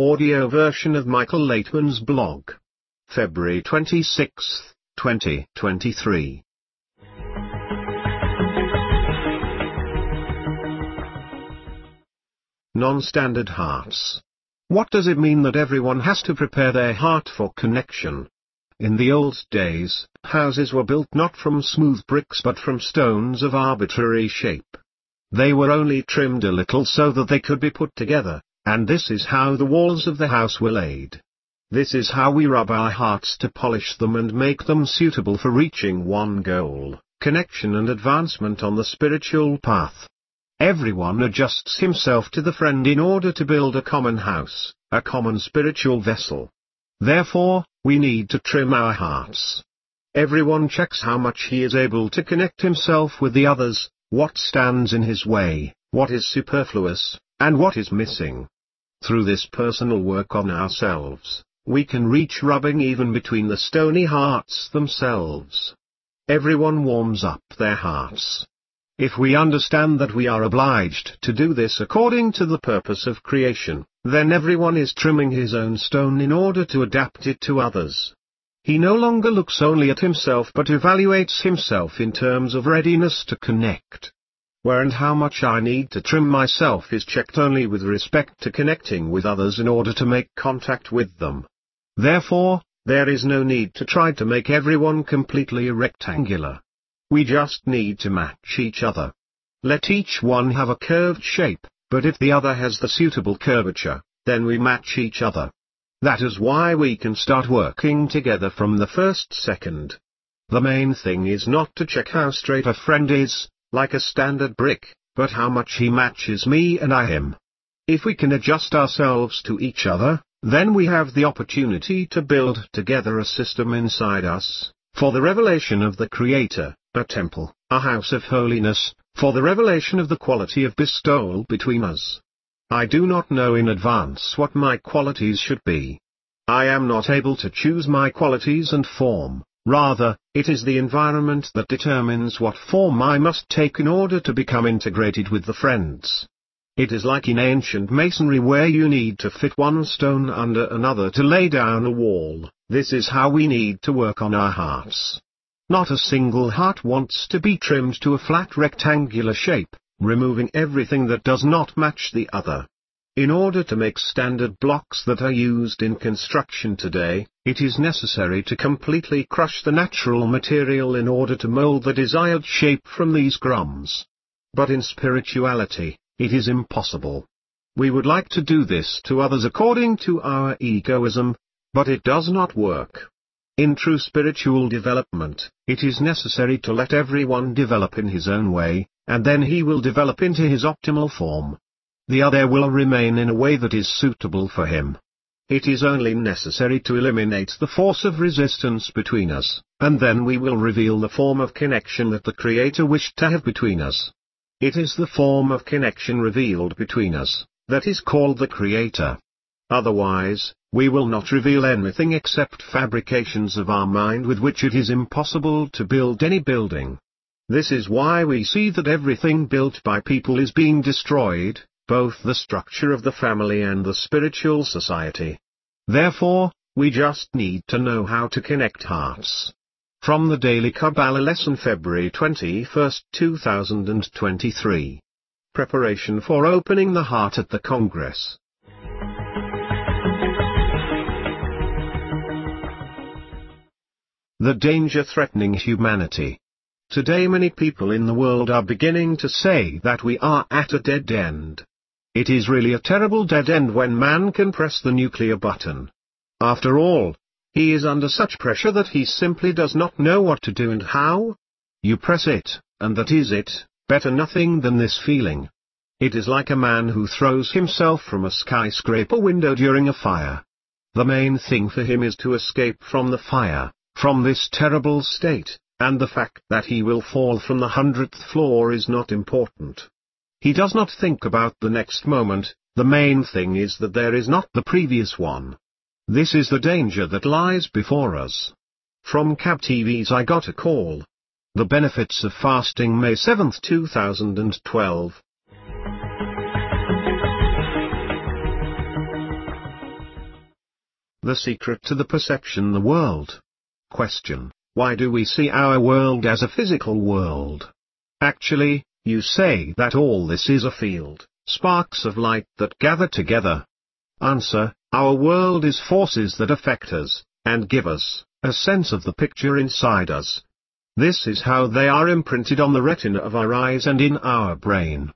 audio version of Michael Laitman's blog. February 26, 2023. Non-standard hearts. What does it mean that everyone has to prepare their heart for connection? In the old days, houses were built not from smooth bricks but from stones of arbitrary shape. They were only trimmed a little so that they could be put together, and this is how the walls of the house were laid. This is how we rub our hearts to polish them and make them suitable for reaching one goal, connection and advancement on the spiritual path. Everyone adjusts himself to the friend in order to build a common house, a common spiritual vessel. Therefore, we need to trim our hearts. Everyone checks how much he is able to connect himself with the others, what stands in his way, what is superfluous, and what is missing. Through this personal work on ourselves, we can reach rubbing even between the stony hearts themselves. Everyone warms up their hearts, if we understand that we are obliged to do this according to the purpose of creation, then everyone is trimming his own stone in order to adapt it to others. He no longer looks only at himself but evaluates himself in terms of readiness to connect. Where and how much I need to trim myself is checked only with respect to connecting with others in order to make contact with them. Therefore, there is no need to try to make everyone completely rectangular. We just need to match each other. Let each one have a curved shape, but if the other has the suitable curvature, then we match each other. That is why we can start working together from the first second. The main thing is not to check how straight a friend is, like a standard brick, but how much he matches me and I him. If we can adjust ourselves to each other, then we have the opportunity to build together a system inside us, for the revelation of the Creator, a temple, a house of holiness, for the revelation of the quality of bestowal between us. I do not know in advance what my qualities should be. I am not able to choose my qualities and form, rather, it is the environment that determines what form I must take in order to become integrated with the friends. It is like in ancient masonry where you need to fit one stone under another to lay down a wall, this is how we need to work on our hearts. Not a single heart wants to be trimmed to a flat rectangular shape, removing everything that does not match the other. In order to make standard blocks that are used in construction today, it is necessary to completely crush the natural material in order to mold the desired shape from these crumbs. But in spirituality, it is impossible. We would like to do this to others according to our egoism, but it does not work. In true spiritual development, it is necessary to let everyone develop in his own way, and then he will develop into his optimal form. The other will remain in a way that is suitable for him. It is only necessary to eliminate the force of resistance between us, and then we will reveal the form of connection that the Creator wished to have between us. It is the form of connection revealed between us, that is called the Creator. Otherwise, we will not reveal anything except fabrications of our mind with which it is impossible to build any building. This is why we see that everything built by people is being destroyed, both the structure of the family and the spiritual society. Therefore, we just need to know how to connect hearts. From the Daily Kabbalah Lesson February 21, 2023. Preparation for opening the heart at the Congress. The danger threatening humanity. Today many people in the world are beginning to say that we are at a dead end. It is really a terrible dead end when man can press the nuclear button. After all, he is under such pressure that he simply does not know what to do and how. You press it, and that is it, better nothing than this feeling. It is like a man who throws himself from a skyscraper window during a fire. The main thing for him is to escape from the fire from this terrible state, and the fact that he will fall from the hundredth floor is not important. He does not think about the next moment, the main thing is that there is not the previous one. This is the danger that lies before us. From KabTV's I got a call. The benefits of fasting May 7, 2012. the secret to the perception the world. Question. Why do we see our world as a physical world? Actually, you say that all this is a field, sparks of light that gather together. Answer, our world is forces that affect us, and give us, a sense of the picture inside us. This is how they are imprinted on the retina of our eyes and in our brain.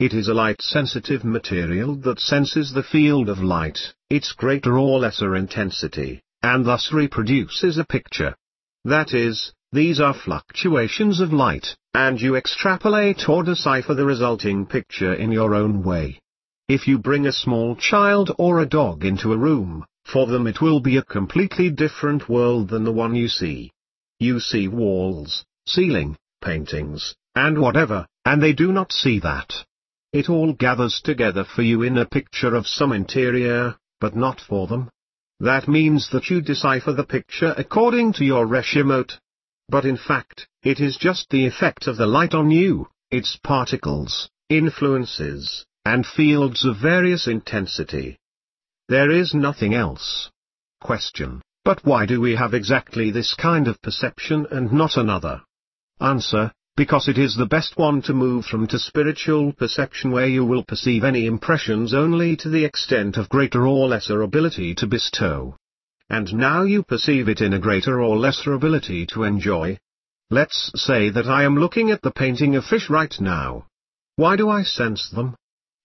It is a light-sensitive material that senses the field of light, its greater or lesser intensity, and thus reproduces a picture. That is, these are fluctuations of light, and you extrapolate or decipher the resulting picture in your own way. If you bring a small child or a dog into a room, for them it will be a completely different world than the one you see. You see walls, ceiling, paintings, and whatever, and they do not see that. It all gathers together for you in a picture of some interior, but not for them. That means that you decipher the picture according to your Reshimot, but in fact, it is just the effect of the light on you, its particles, influences, and fields of various intensity. There is nothing else. Question. But why do we have exactly this kind of perception and not another? Answer. Because it is the best one to move from to spiritual perception where you will perceive any impressions only to the extent of greater or lesser ability to bestow. And now you perceive it in a greater or lesser ability to enjoy. Let's say that I am looking at the painting of fish right now. Why do I sense them?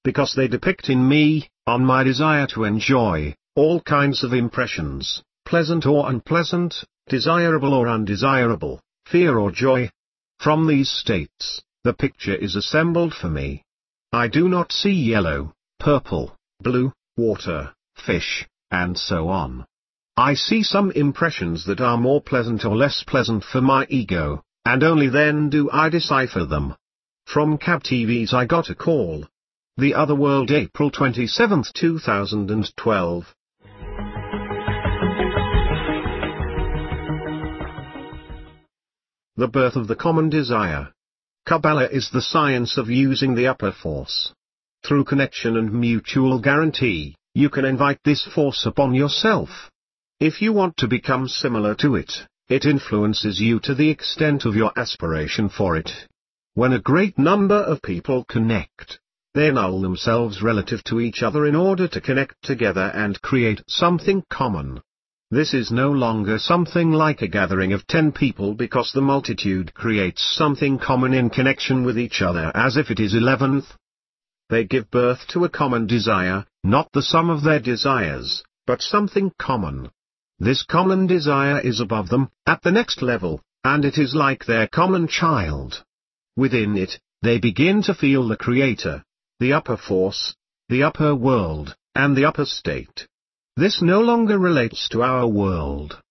Because they depict in me, on my desire to enjoy, all kinds of impressions, pleasant or unpleasant, desirable or undesirable, fear or joy. From these states, the picture is assembled for me. I do not see yellow, purple, blue, water, fish, and so on. I see some impressions that are more pleasant or less pleasant for my ego, and only then do I decipher them. From KabTV's I got a call. The Other World April 27, 2012. The birth of the common desire. Kabbalah is the science of using the upper force. Through connection and mutual guarantee, you can invite this force upon yourself. If you want to become similar to it, it influences you to the extent of your aspiration for it. When a great number of people connect, they null themselves relative to each other in order to connect together and create something common. This is no longer something like a gathering of ten people because the multitude creates something common in connection with each other as if it is eleventh. They give birth to a common desire, not the sum of their desires, but something common. This common desire is above them, at the next level, and it is like their common child. Within it, they begin to feel the Creator, the upper force, the upper world, and the upper state. This no longer relates to our world.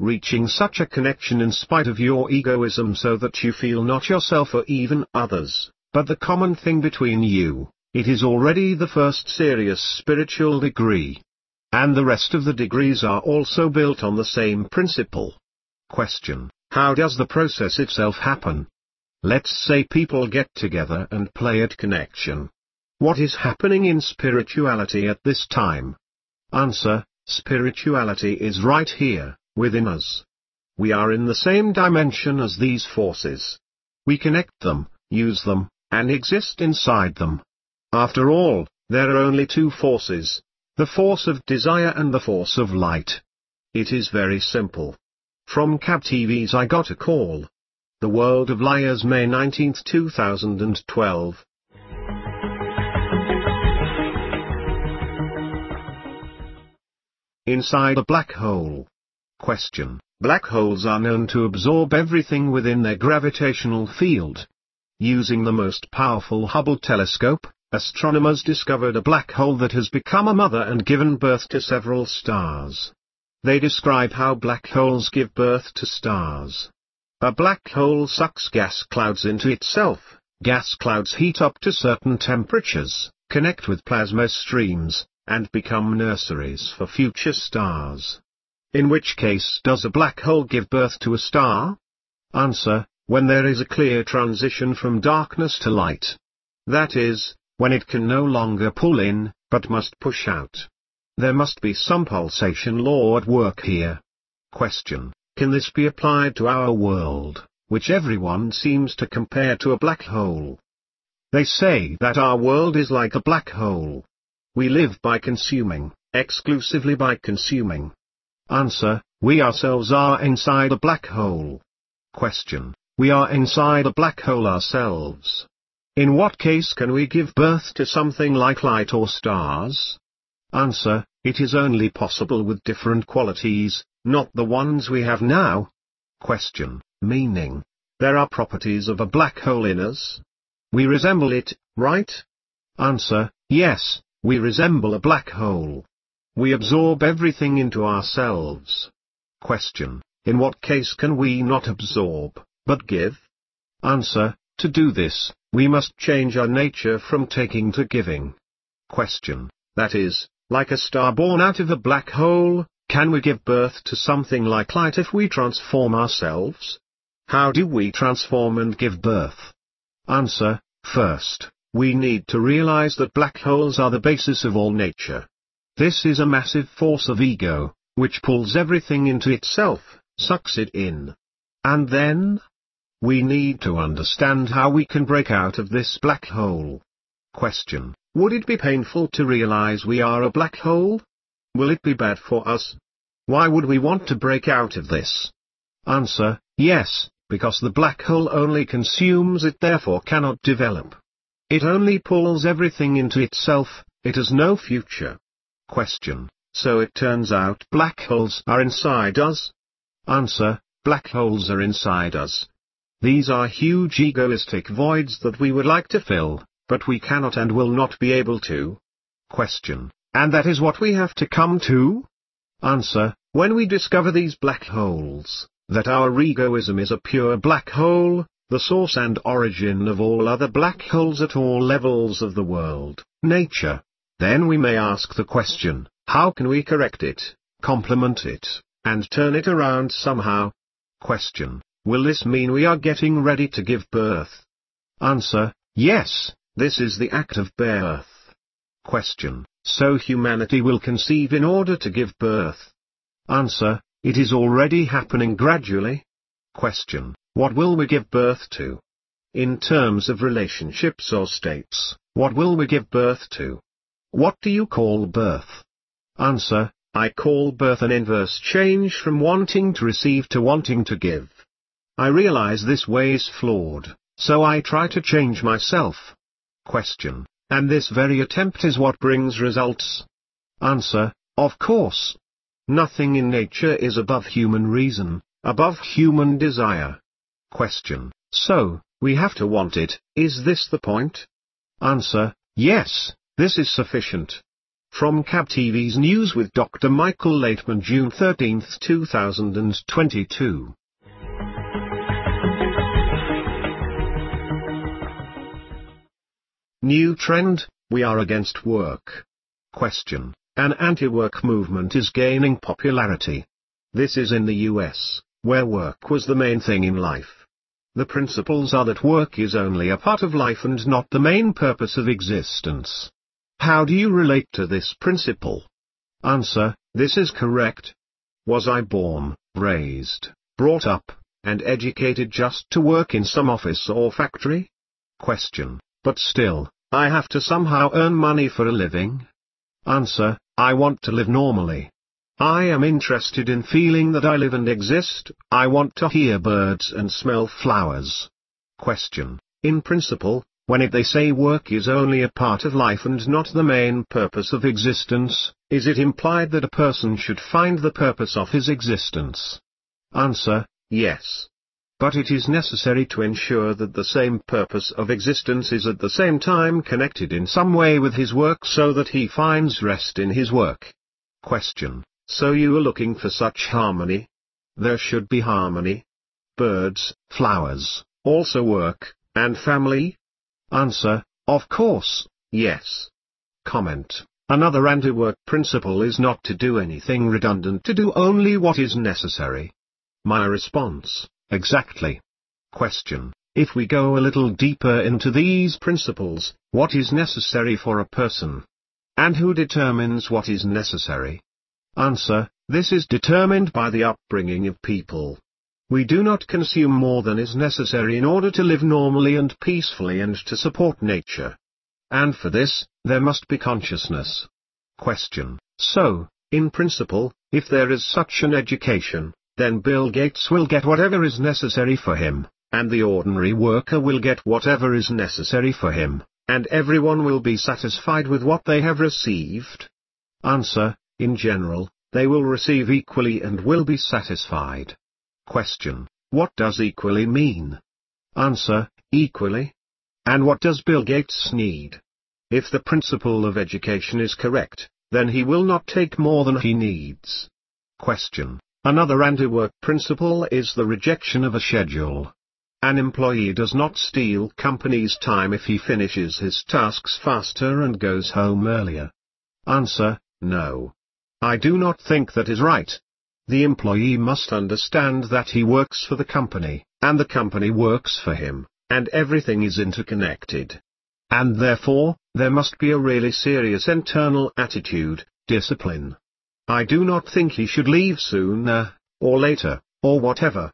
Reaching such a connection in spite of your egoism so that you feel not yourself or even others, but the common thing between you, it is already the first serious spiritual degree. And the rest of the degrees are also built on the same principle. Question. How does the process itself happen? Let's say people get together and play at connection. What is happening in spirituality at this time? Answer. Spirituality is right here, within us. We are in the same dimension as these forces. We connect them, use them, and exist inside them. After all, there are only two forces, the force of desire and the force of light. It is very simple. From KabTV's I got a call. The World of Liars May 19, 2012. Inside a black hole. Question. Black holes are known to absorb everything within their gravitational field. Using the most powerful Hubble telescope, astronomers discovered a black hole that has become a mother and given birth to several stars. They describe how black holes give birth to stars. A black hole sucks gas clouds into itself, gas clouds heat up to certain temperatures, connect with plasma streams, and become nurseries for future stars. In which case does a black hole give birth to a star? Answer, when there is a clear transition from darkness to light. That is, when it can no longer pull in, but must push out. There must be some pulsation law at work here. Question. Can this be applied to our world, which everyone seems to compare to a black hole? They say that our world is like a black hole. We live by consuming, exclusively by consuming. Answer, we ourselves are inside a black hole. Question, we are inside a black hole ourselves. In what case can we give birth to something like light or stars? Answer, it is only possible with different qualities, not the ones we have now. Question, meaning, there are properties of a black hole in us? We resemble it, right? Answer, yes, we resemble a black hole. We absorb everything into ourselves. Question, in what case can we not absorb, but give? Answer, to do this, we must change our nature from taking to giving. Question, that is, like a star born out of a black hole, can we give birth to something like light if we transform ourselves? How do we transform and give birth? Answer, first, we need to realize that black holes are the basis of all nature. This is a massive force of ego, which pulls everything into itself, sucks it in. And then? We need to understand how we can break out of this black hole. Question. Would it be painful to realize we are a black hole? Will it be bad for us? Why would we want to break out of this? Answer, yes, because the black hole only consumes it therefore cannot develop. It only pulls everything into itself, it has no future. Question, so it turns out black holes are inside us? Answer, black holes are inside us. These are huge egoistic voids that we would like to fill, but we cannot and will not be able to. Question. And that is what we have to come to? Answer. When we discover these black holes, that our egoism is a pure black hole, the source and origin of all other black holes at all levels of the world, nature, then we may ask the question, how can we correct it, complement it, and turn it around somehow? Question. Will this mean we are getting ready to give birth? Answer. Yes, this is the act of birth. Question. So humanity will conceive in order to give birth? Answer. It is already happening gradually. Question. What will we give birth to? In terms of relationships or states, what will we give birth to? What do you call birth? Answer. I call birth an inverse change from wanting to receive to wanting to give. I realize this way is flawed, so I try to change myself. Question. And this very attempt is what brings results? Answer. Of course. Nothing in nature is above human reason, above human desire. Question. So, we have to want it, is this the point? Answer. Yes, this is sufficient. From KabTV's News with Dr. Michael Laitman June 13, 2022. New trend, we are against work. Question, an anti-work movement is gaining popularity. This is in the US, where work was the main thing in life. The principles are that work is only a part of life and not the main purpose of existence. How do you relate to this principle? Answer, this is correct. Was I born, raised, brought up, and educated just to work in some office or factory? Question, but still, I have to somehow earn money for a living? Answer, I want to live normally. I am interested in feeling that I live and exist, I want to hear birds and smell flowers. Question, in principle, when it they say work is only a part of life and not the main purpose of existence, is it implied that a person should find the purpose of his existence? Answer, yes. But it is necessary to ensure that the same purpose of existence is at the same time connected in some way with his work so that he finds rest in his work. Question. So you are looking for such harmony? There should be harmony. Birds, flowers, also work, and family? Answer, of course, yes. Comment. Another anti-work principle is not to do anything redundant to do only what is necessary. My response. Exactly. Question. If we go a little deeper into these principles, what is necessary for a person? And who determines what is necessary? Answer, this is determined by the upbringing of people. We do not consume more than is necessary in order to live normally and peacefully and to support nature. And for this, there must be consciousness. Question. So, in principle, if there is such an education, then Bill Gates will get whatever is necessary for him, and the ordinary worker will get whatever is necessary for him, and everyone will be satisfied with what they have received? Answer, in general, they will receive equally and will be satisfied. Question. What does equally mean? Answer, equally. And what does Bill Gates need? If the principle of education is correct, then he will not take more than he needs. Question. Another anti-work principle is the rejection of a schedule. An employee does not steal company's time if he finishes his tasks faster and goes home earlier. Answer, no. I do not think that is right. The employee must understand that he works for the company, and the company works for him, and everything is interconnected. And therefore, there must be a really serious internal attitude, discipline. I do not think he should leave sooner, or later, or whatever.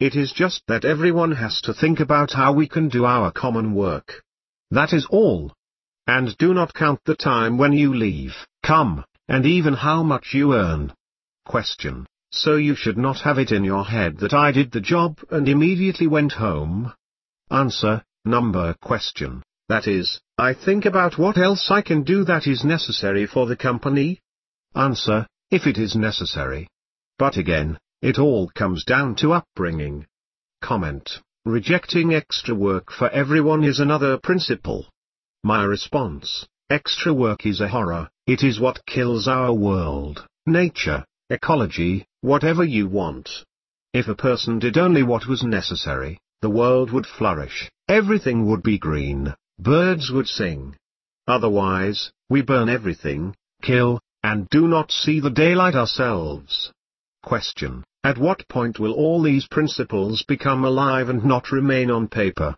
It is just that everyone has to think about how we can do our common work. That is all. And do not count the time when you leave, come, and even how much you earn. Question. So you should not have it in your head that I did the job and immediately went home? Answer, number question, that is, I think about what else I can do that is necessary for the company? Answer, if it is necessary. But again, it all comes down to upbringing. Comment, rejecting extra work for everyone is another principle. My response, extra work is a horror, it is what kills our world, nature, ecology, whatever you want. If a person did only what was necessary, the world would flourish, everything would be green, birds would sing. Otherwise, we burn everything, kill, and do not see the daylight ourselves. Question. At what point will all these principles become alive and not remain on paper?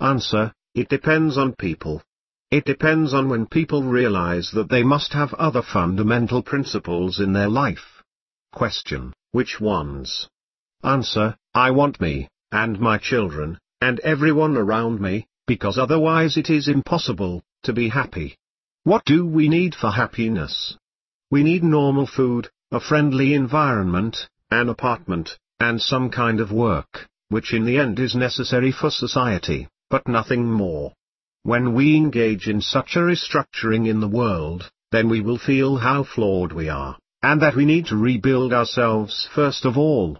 Answer. It depends on people. It depends on when people realize that they must have other fundamental principles in their life. Question, which ones? Answer, I want me, and my children, and everyone around me, because otherwise it is impossible, to be happy. What do we need for happiness? We need normal food, a friendly environment, an apartment, and some kind of work, which in the end is necessary for society, but nothing more. When we engage in such a restructuring in the world, then we will feel how flawed we are and that we need to rebuild ourselves first of all.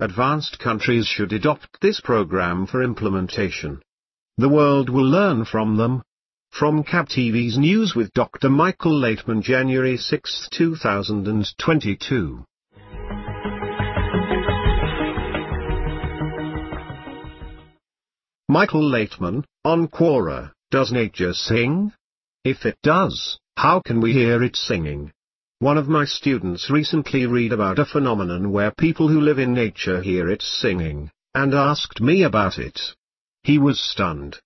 Advanced countries should adopt this program for implementation. The world will learn from them. From KabTV's News with Dr. Michael Laitman January 6, 2022 Michael Laitman, on Quora, does nature sing? If it does, how can we hear it singing? One of my students recently read about a phenomenon where people who live in nature hear it singing, and asked me about it. He was stunned.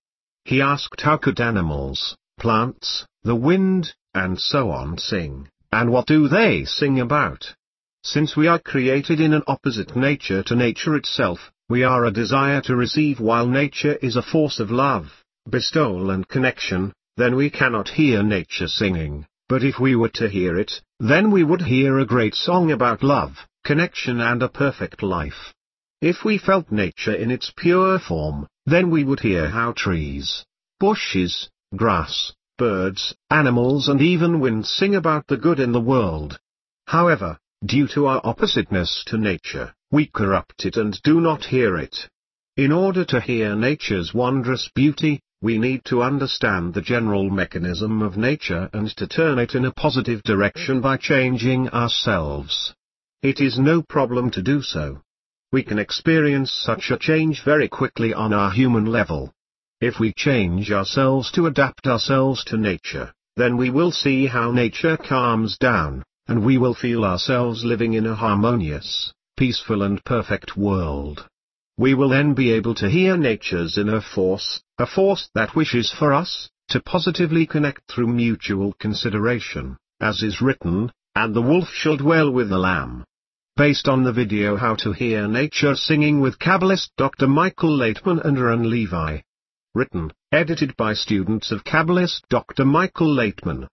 He asked how could animals, plants, the wind, and so on sing, and what do they sing about? Since we are created in an opposite nature to nature itself, we are a desire to receive while nature is a force of love, bestowal and connection, then we cannot hear nature singing. But if we were to hear it, then we would hear a great song about love, connection and a perfect life. If we felt nature in its pure form, then we would hear how trees, bushes, grass, birds, animals and even wind sing about the good in the world. However, due to our oppositeness to nature, we corrupt it and do not hear it. In order to hear nature's wondrous beauty, we need to understand the general mechanism of nature and to turn it in a positive direction by changing ourselves. It is no problem to do so. We can experience such a change very quickly on our human level. If we change ourselves to adapt ourselves to nature, then we will see how nature calms down, and we will feel ourselves living in a harmonious, peaceful and perfect world. We will then be able to hear nature's inner force, a force that wishes for us, to positively connect through mutual consideration, as is written, and the wolf shall dwell with the lamb. Based on the video How to Hear Nature Singing with Kabbalist Dr. Michael Laitman and Oren Levi. Written, edited by students of Kabbalist Dr. Michael Laitman.